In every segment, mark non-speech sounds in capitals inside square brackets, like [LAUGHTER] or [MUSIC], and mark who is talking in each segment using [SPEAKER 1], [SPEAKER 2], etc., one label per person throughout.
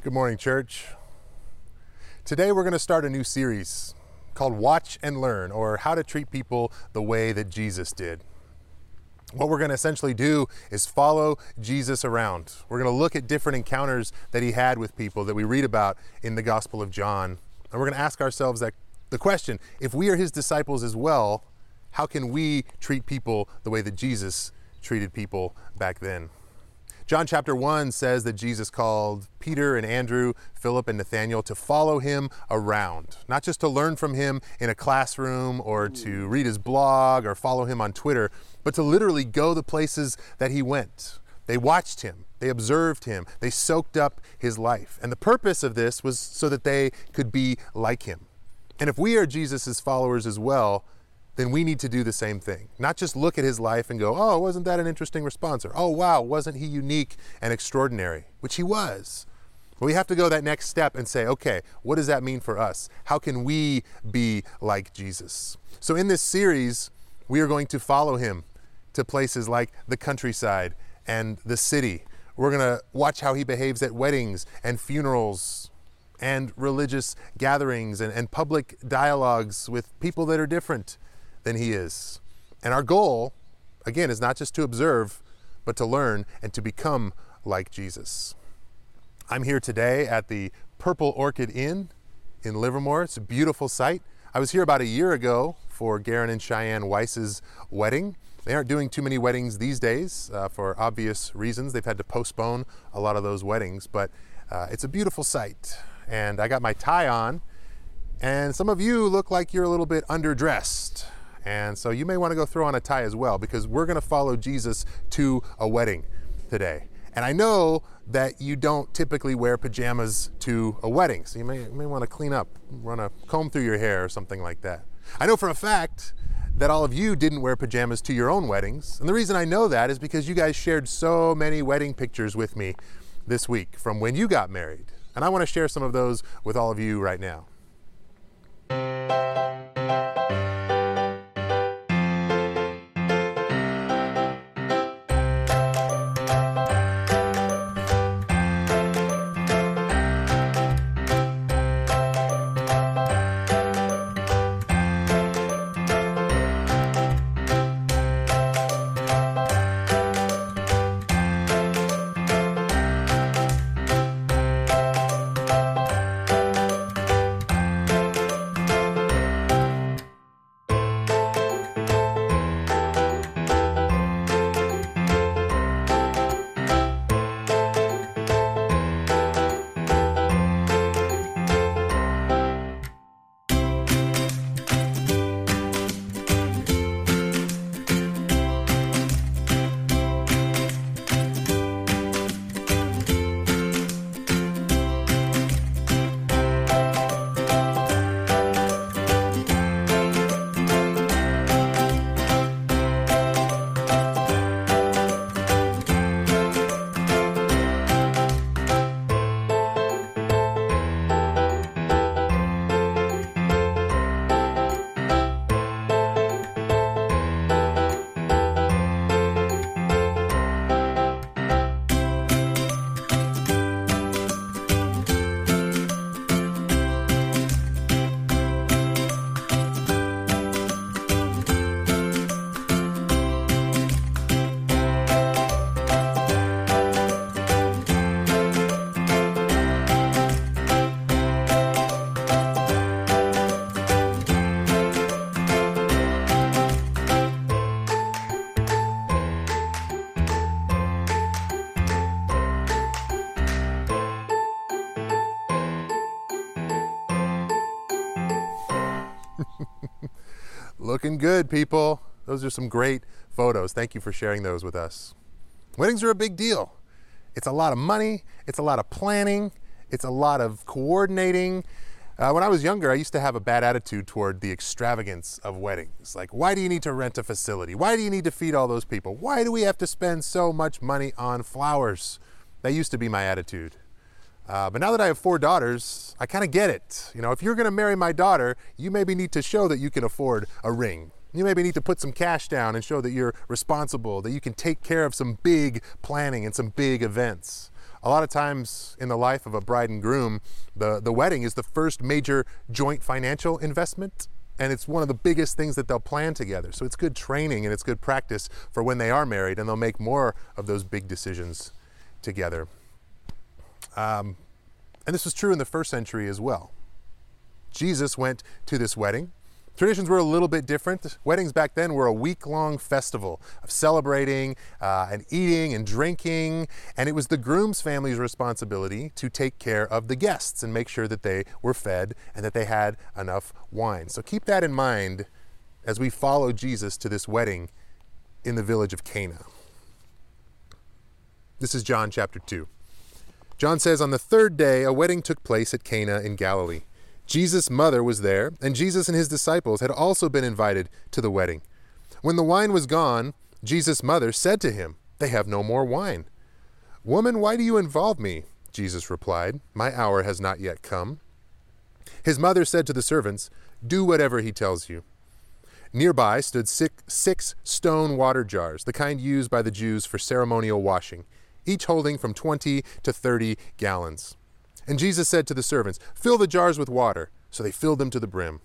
[SPEAKER 1] Good morning, church. Today we're going to start a new series called Watch and Learn, or How to Treat People the Way That Jesus Did. What we're going to essentially do is follow Jesus around. We're going to look at different encounters that he had with people that we read about in the Gospel of John. And we're going to ask ourselves that the question if we are his disciples as well, how can we treat people the way that Jesus treated people back then? John chapter 1 says that Jesus called Peter and Andrew, Philip and Nathanael to follow him around, not just to learn from him in a classroom or to read his blog or follow him on Twitter, but to literally go the places that he went. They watched him, they observed him, they soaked up his life. And the purpose of this was so that they could be like him. And if we are Jesus' followers as well, then we need to do the same thing. Not just look at his life and go, oh, wasn't that an interesting response? Or, oh, wow, wasn't he unique and extraordinary? Which he was. But we have to go that next step and say, okay, what does that mean for us? How can we be like Jesus? So in this series, we are going to follow him to places like the countryside and the city. We're going to watch how he behaves at weddings and funerals and religious gatherings and, and public dialogues with people that are different than he is. And our goal, again, is not just to observe, but to learn and to become like Jesus. I'm here today at the Purple Orchid Inn in Livermore. It's a beautiful site. I was here about a year ago for Garen and Cheyenne Weiss's wedding. They aren't doing too many weddings these days uh, for obvious reasons. They've had to postpone a lot of those weddings, but uh, it's a beautiful site. And I got my tie on, and some of you look like you're a little bit underdressed. And so you may want to go throw on a tie as well because we're going to follow Jesus to a wedding today. And I know that you don't typically wear pajamas to a wedding, so you may, you may want to clean up, run a comb through your hair or something like that. I know for a fact that all of you didn't wear pajamas to your own weddings. And the reason I know that is because you guys shared so many wedding pictures with me this week from when you got married. And I want to share some of those with all of you right now. Looking good, people. Those are some great photos. Thank you for sharing those with us. Weddings are a big deal. It's a lot of money, it's a lot of planning, it's a lot of coordinating. Uh, when I was younger, I used to have a bad attitude toward the extravagance of weddings. Like, why do you need to rent a facility? Why do you need to feed all those people? Why do we have to spend so much money on flowers? That used to be my attitude. Uh, but now that I have four daughters, I kind of get it. You know, if you're going to marry my daughter, you maybe need to show that you can afford a ring. You maybe need to put some cash down and show that you're responsible, that you can take care of some big planning and some big events. A lot of times in the life of a bride and groom, the, the wedding is the first major joint financial investment and it's one of the biggest things that they'll plan together. So it's good training and it's good practice for when they are married, and they'll make more of those big decisions together. Um, and this was true in the first century as well. Jesus went to this wedding. Traditions were a little bit different. Weddings back then were a week long festival of celebrating uh, and eating and drinking, and it was the groom's family's responsibility to take care of the guests and make sure that they were fed and that they had enough wine. So keep that in mind as we follow Jesus to this wedding in the village of Cana. This is John chapter 2. John says, On the third day, a wedding took place at Cana in Galilee. Jesus' mother was there, and Jesus and his disciples had also been invited to the wedding. When the wine was gone, Jesus' mother said to him, They have no more wine. Woman, why do you involve me? Jesus replied, My hour has not yet come. His mother said to the servants, Do whatever he tells you. Nearby stood six, six, stone water jars, the kind used by the Jews for ceremonial washing, each holding from 20 to 30 gallons. And Jesus said to the servants, Fill the jars with water. So they filled them to the brim.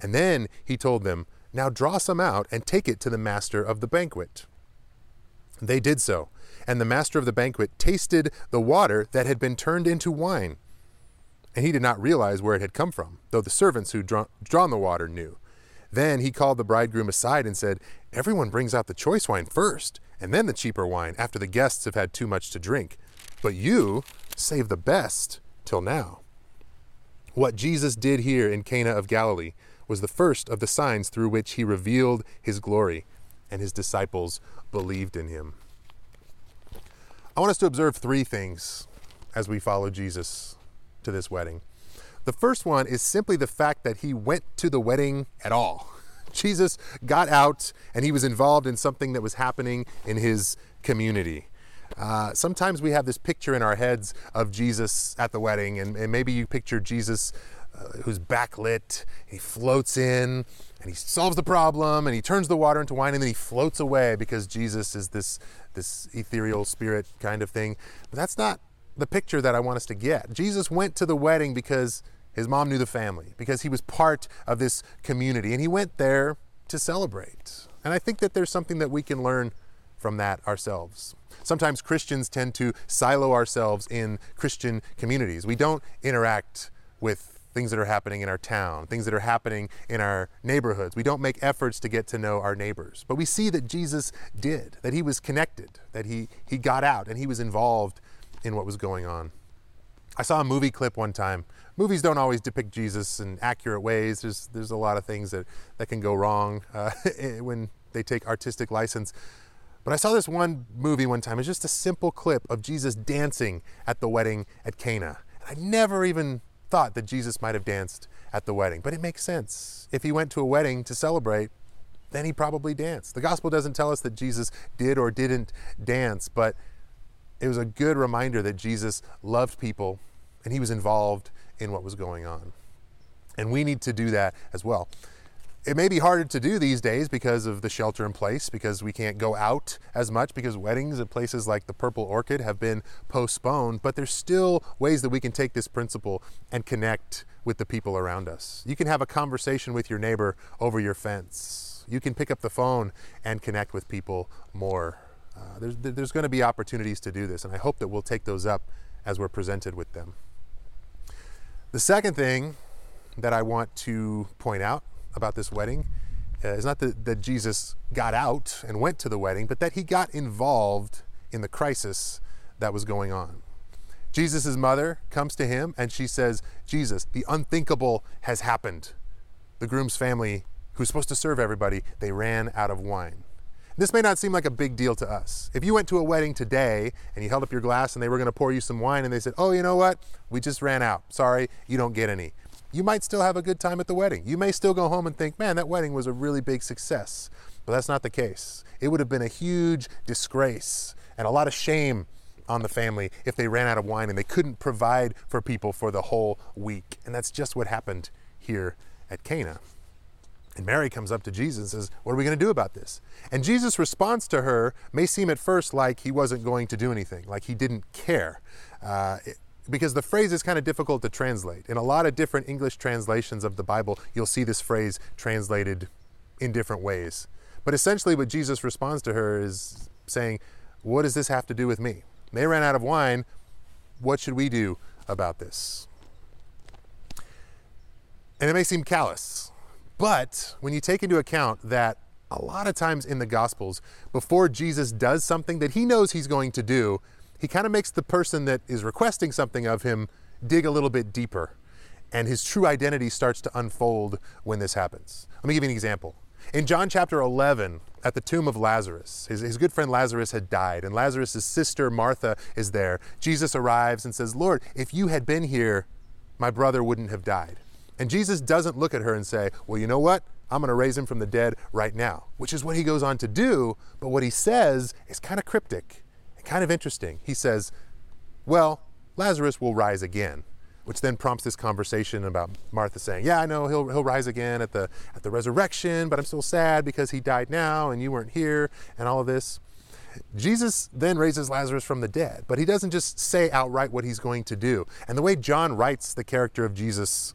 [SPEAKER 1] And then he told them, Now draw some out and take it to the master of the banquet. They did so. And the master of the banquet tasted the water that had been turned into wine. And he did not realize where it had come from, though the servants who drawn, drawn the water knew. Then he called the bridegroom aside and said, Everyone brings out the choice wine first, and then the cheaper wine after the guests have had too much to drink. But you save the best till now. What Jesus did here in Cana of Galilee was the first of the signs through which he revealed his glory, and his disciples believed in him. I want us to observe three things as we follow Jesus to this wedding. The first one is simply the fact that he went to the wedding at all. Jesus got out and he was involved in something that was happening in his community. Uh, sometimes we have this picture in our heads of Jesus at the wedding, and, and maybe you picture Jesus uh, who's backlit, he floats in, and he solves the problem, and he turns the water into wine, and then he floats away because Jesus is this, this ethereal spirit kind of thing. But that's not the picture that I want us to get. Jesus went to the wedding because his mom knew the family, because he was part of this community, and he went there to celebrate. And I think that there's something that we can learn from that ourselves. Sometimes Christians tend to silo ourselves in Christian communities. We don't interact with things that are happening in our town, things that are happening in our neighborhoods. We don't make efforts to get to know our neighbors. But we see that Jesus did, that he was connected, that he, he got out and he was involved in what was going on. I saw a movie clip one time. Movies don't always depict Jesus in accurate ways. There's, there's a lot of things that, that can go wrong uh, [LAUGHS] when they take artistic license. But I saw this one movie one time. It's just a simple clip of Jesus dancing at the wedding at Cana. And I never even thought that Jesus might have danced at the wedding, but it makes sense. If he went to a wedding to celebrate, then he probably danced. The gospel doesn't tell us that Jesus did or didn't dance, but it was a good reminder that Jesus loved people and he was involved in what was going on. And we need to do that as well. It may be harder to do these days because of the shelter in place, because we can't go out as much, because weddings at places like the Purple Orchid have been postponed, but there's still ways that we can take this principle and connect with the people around us. You can have a conversation with your neighbor over your fence. You can pick up the phone and connect with people more. Uh, there's there's going to be opportunities to do this, and I hope that we'll take those up as we're presented with them. The second thing that I want to point out about this wedding uh, is not that, that Jesus got out and went to the wedding, but that he got involved in the crisis that was going on. Jesus' mother comes to him and she says, Jesus, the unthinkable has happened. The groom's family, who's supposed to serve everybody, they ran out of wine. This may not seem like a big deal to us. If you went to a wedding today and you held up your glass and they were going to pour you some wine and they said, Oh, you know what? We just ran out. Sorry, you don't get any you might still have a good time at the wedding. You may still go home and think, man, that wedding was a really big success. But that's not the case. It would have been a huge disgrace and a lot of shame on the family if they ran out of wine and they couldn't provide for people for the whole week. And that's just what happened here at Cana. And Mary comes up to Jesus and says, What are we going to do about this? And Jesus' response to her may seem at first like he wasn't going to do anything, like he didn't care. Uh, it, because the phrase is kind of difficult to translate. In a lot of different English translations of the Bible, you'll see this phrase translated in different ways. But essentially, what Jesus responds to her is saying, What does this have to do with me? They ran out of wine. What should we do about this? And it may seem callous, but when you take into account that a lot of times in the Gospels, before Jesus does something that he knows he's going to do, he kind of makes the person that is requesting something of him dig a little bit deeper. And his true identity starts to unfold when this happens. Let me give you an example. In John chapter 11, at the tomb of Lazarus, his, his good friend Lazarus had died, and Lazarus' sister Martha is there. Jesus arrives and says, Lord, if you had been here, my brother wouldn't have died. And Jesus doesn't look at her and say, Well, you know what? I'm going to raise him from the dead right now, which is what he goes on to do. But what he says is kind of cryptic and kind of interesting. He says, Well, Lazarus will rise again, which then prompts this conversation about Martha saying, Yeah, I know he'll, he'll rise again at the, at the resurrection, but I'm still sad because he died now and you weren't here and all of this. Jesus then raises Lazarus from the dead, but he doesn't just say outright what he's going to do. And the way John writes the character of Jesus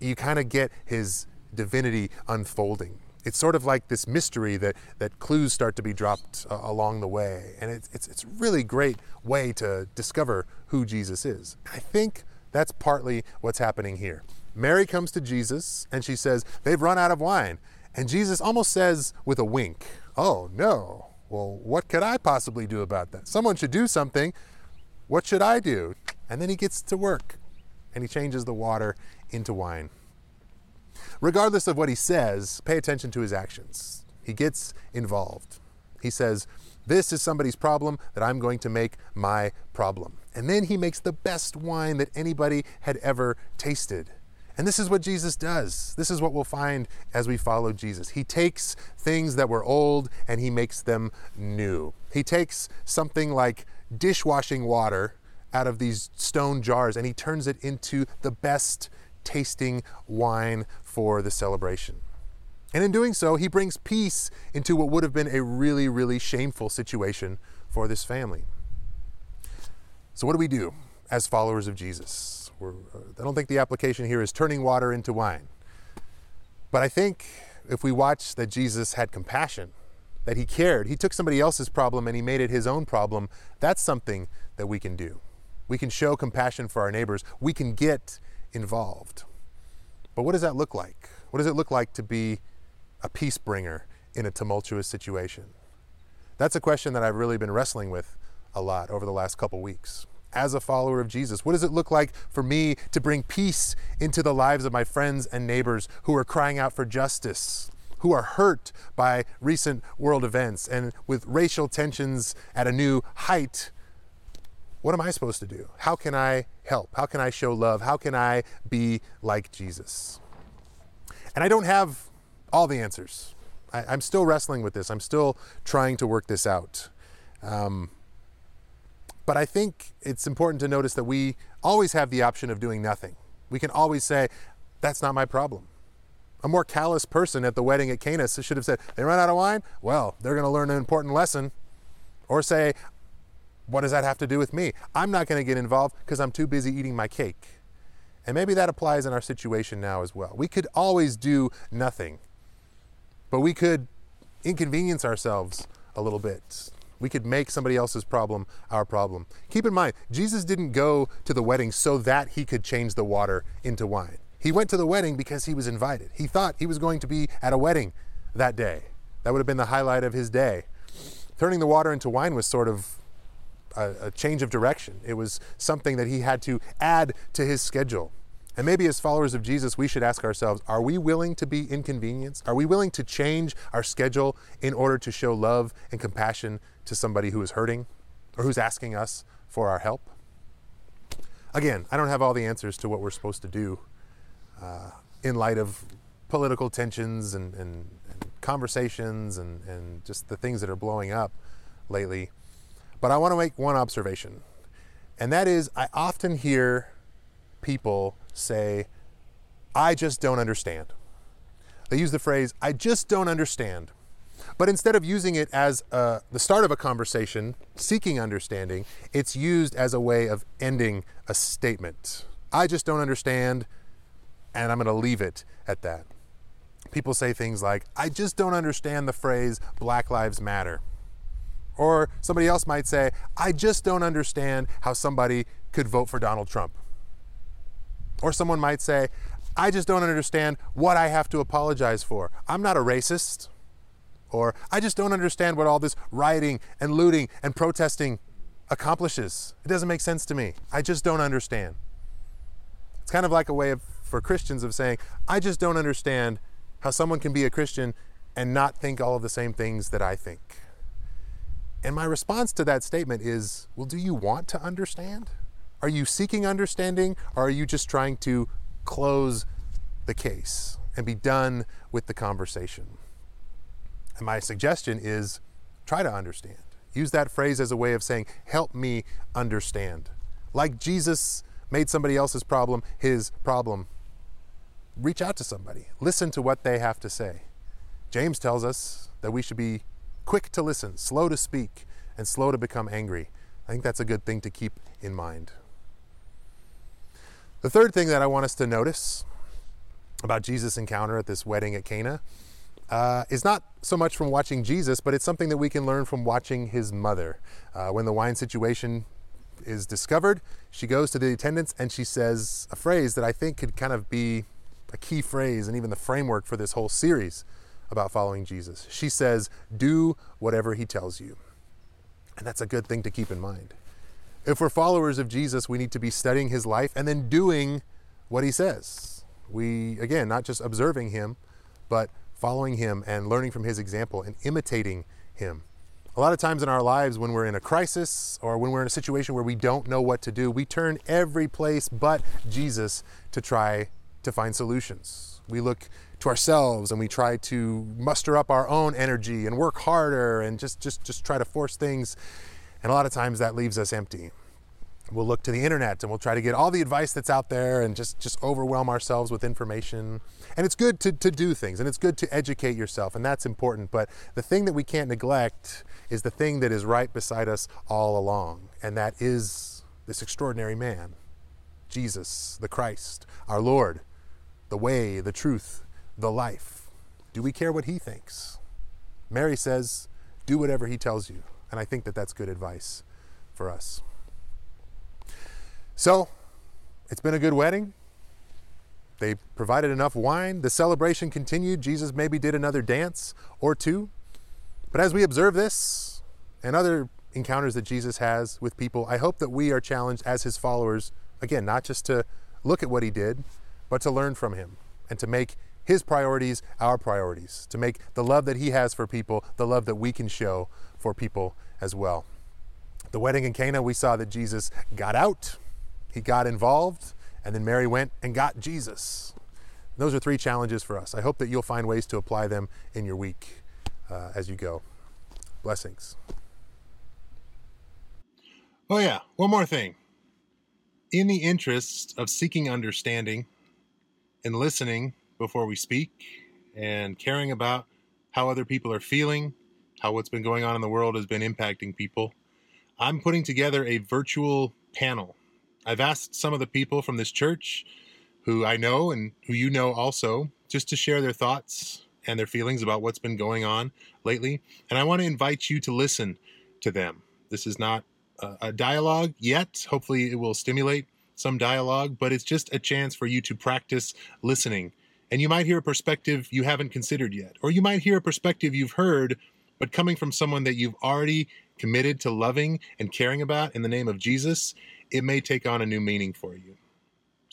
[SPEAKER 1] you kind of get his divinity unfolding. It's sort of like this mystery that, that clues start to be dropped uh, along the way. And it's, it's, it's a really great way to discover who Jesus is. I think that's partly what's happening here. Mary comes to Jesus and she says, They've run out of wine. And Jesus almost says with a wink, Oh, no. Well, what could I possibly do about that? Someone should do something. What should I do? And then he gets to work and he changes the water into wine. Regardless of what he says, pay attention to his actions. He gets involved. He says, This is somebody's problem that I'm going to make my problem. And then he makes the best wine that anybody had ever tasted. And this is what Jesus does. This is what we'll find as we follow Jesus. He takes things that were old and he makes them new. He takes something like dishwashing water out of these stone jars and he turns it into the best tasting wine for the celebration. And in doing so, he brings peace into what would have been a really, really shameful situation for this family. So, what do we do as followers of Jesus? We're, uh, I don't think the application here is turning water into wine. But I think if we watch that Jesus had compassion, that he cared, he took somebody else's problem and he made it his own problem, that's something that we can do. We can show compassion for our neighbors. We can get involved. But what does that look like? What does it look like to be a peace bringer in a tumultuous situation? That's a question that I've really been wrestling with a lot over the last couple weeks. As a follower of Jesus, what does it look like for me to bring peace into the lives of my friends and neighbors who are crying out for justice, who are hurt by recent world events and with racial tensions at a new height what am I supposed to do? How can I help? How can I show love? How can I be like Jesus? And I don't have all the answers. I, am still wrestling with this. I'm still trying to work this out. Um, but I think it's important to notice that we always have the option of doing nothing. We can always say, that's not my problem. A more callous person at the wedding at Cana should have said, they run out of wine? Well, they're going to learn an important lesson. Or say, what does that have to do with me? I'm not going to get involved because I'm too busy eating my cake. And maybe that applies in our situation now as well. We could always do nothing, but we could inconvenience ourselves a little bit. We could make somebody else's problem our problem. Keep in mind, Jesus didn't go to the wedding so that he could change the water into wine. He went to the wedding because he was invited. He thought he was going to be at a wedding that day. That would have been the highlight of his day. Turning the water into wine was sort of a, a change of direction. It was something that he had to add to his schedule. And maybe as followers of Jesus, we should ask ourselves are we willing to be inconvenienced? Are we willing to change our schedule in order to show love and compassion to somebody who is hurting or who's asking us for our help? Again, I don't have all the answers to what we're supposed to do uh, in light of political tensions and, and, and conversations and, and just the things that are blowing up lately. But I want to make one observation, and that is I often hear people say, I just don't understand. They use the phrase, I just don't understand. But instead of using it as uh, the start of a conversation, seeking understanding, it's used as a way of ending a statement. I just don't understand, and I'm going to leave it at that. People say things like, I just don't understand the phrase Black Lives Matter. Or somebody else might say, I just don't understand how somebody could vote for Donald Trump. Or someone might say, I just don't understand what I have to apologize for. I'm not a racist. Or I just don't understand what all this rioting and looting and protesting accomplishes. It doesn't make sense to me. I just don't understand. It's kind of like a way of, for Christians of saying, I just don't understand how someone can be a Christian and not think all of the same things that I think. And my response to that statement is, well, do you want to understand? Are you seeking understanding or are you just trying to close the case and be done with the conversation? And my suggestion is try to understand. Use that phrase as a way of saying, help me understand. Like Jesus made somebody else's problem his problem. Reach out to somebody, listen to what they have to say. James tells us that we should be quick to listen, slow to speak, and slow to become angry. I think that's a good thing to keep in mind. The third thing that I want us to notice about Jesus' encounter at this wedding at Cana uh, is not so much from watching Jesus, but it's something that we can learn from watching his mother. Uh, when the wine situation is discovered, she goes to the attendants and she says a phrase that I think could kind of be a key phrase and even the framework for this whole series about following Jesus. She says, Do whatever he tells you. And that's a good thing to keep in mind. If we're followers of Jesus, we need to be studying his life and then doing what he says. We, again, not just observing him, but following him and learning from his example and imitating him. A lot of times in our lives, when we're in a crisis or when we're in a situation where we don't know what to do, we turn every place but Jesus to try to find solutions. We look to ourselves and we try to muster up our own energy and work harder and just, just, just try to force things. And a lot of times that leaves us empty. We'll look to the internet and we'll try to get all the advice that's out there and just, just overwhelm ourselves with information. And it's good to, to do things and it's good to educate yourself, and that's important. But the thing that we can't neglect is the thing that is right beside us all along, and that is this extraordinary man, Jesus, the Christ, our Lord, the way, the truth, the life. Do we care what he thinks? Mary says, do whatever he tells you. And I think that that's good advice for us. So, it's been a good wedding. They provided enough wine. The celebration continued. Jesus maybe did another dance or two. But as we observe this and other encounters that Jesus has with people, I hope that we are challenged as his followers, again, not just to look at what he did, but to learn from him and to make his priorities our priorities, to make the love that he has for people the love that we can show for people as well. The wedding in Cana, we saw that Jesus got out, he got involved, and then Mary went and got Jesus. Those are three challenges for us. I hope that you'll find ways to apply them in your week uh, as you go. Blessings. Oh, yeah, one more thing. In the interest of seeking understanding and listening before we speak and caring about how other people are feeling, how what's been going on in the world has been impacting people, I'm putting together a virtual panel. I've asked some of the people from this church who I know and who you know also just to share their thoughts and their feelings about what's been going on lately. And I want to invite you to listen to them. This is not a, dialogue yet. Hopefully, it will stimulate some dialogue, but it's just a chance for you to practice listening and you might hear a perspective you haven't considered yet, or you might hear a perspective you've heard, but coming from someone that you've already committed to loving and caring about in the name of Jesus, it may take on a new meaning for you.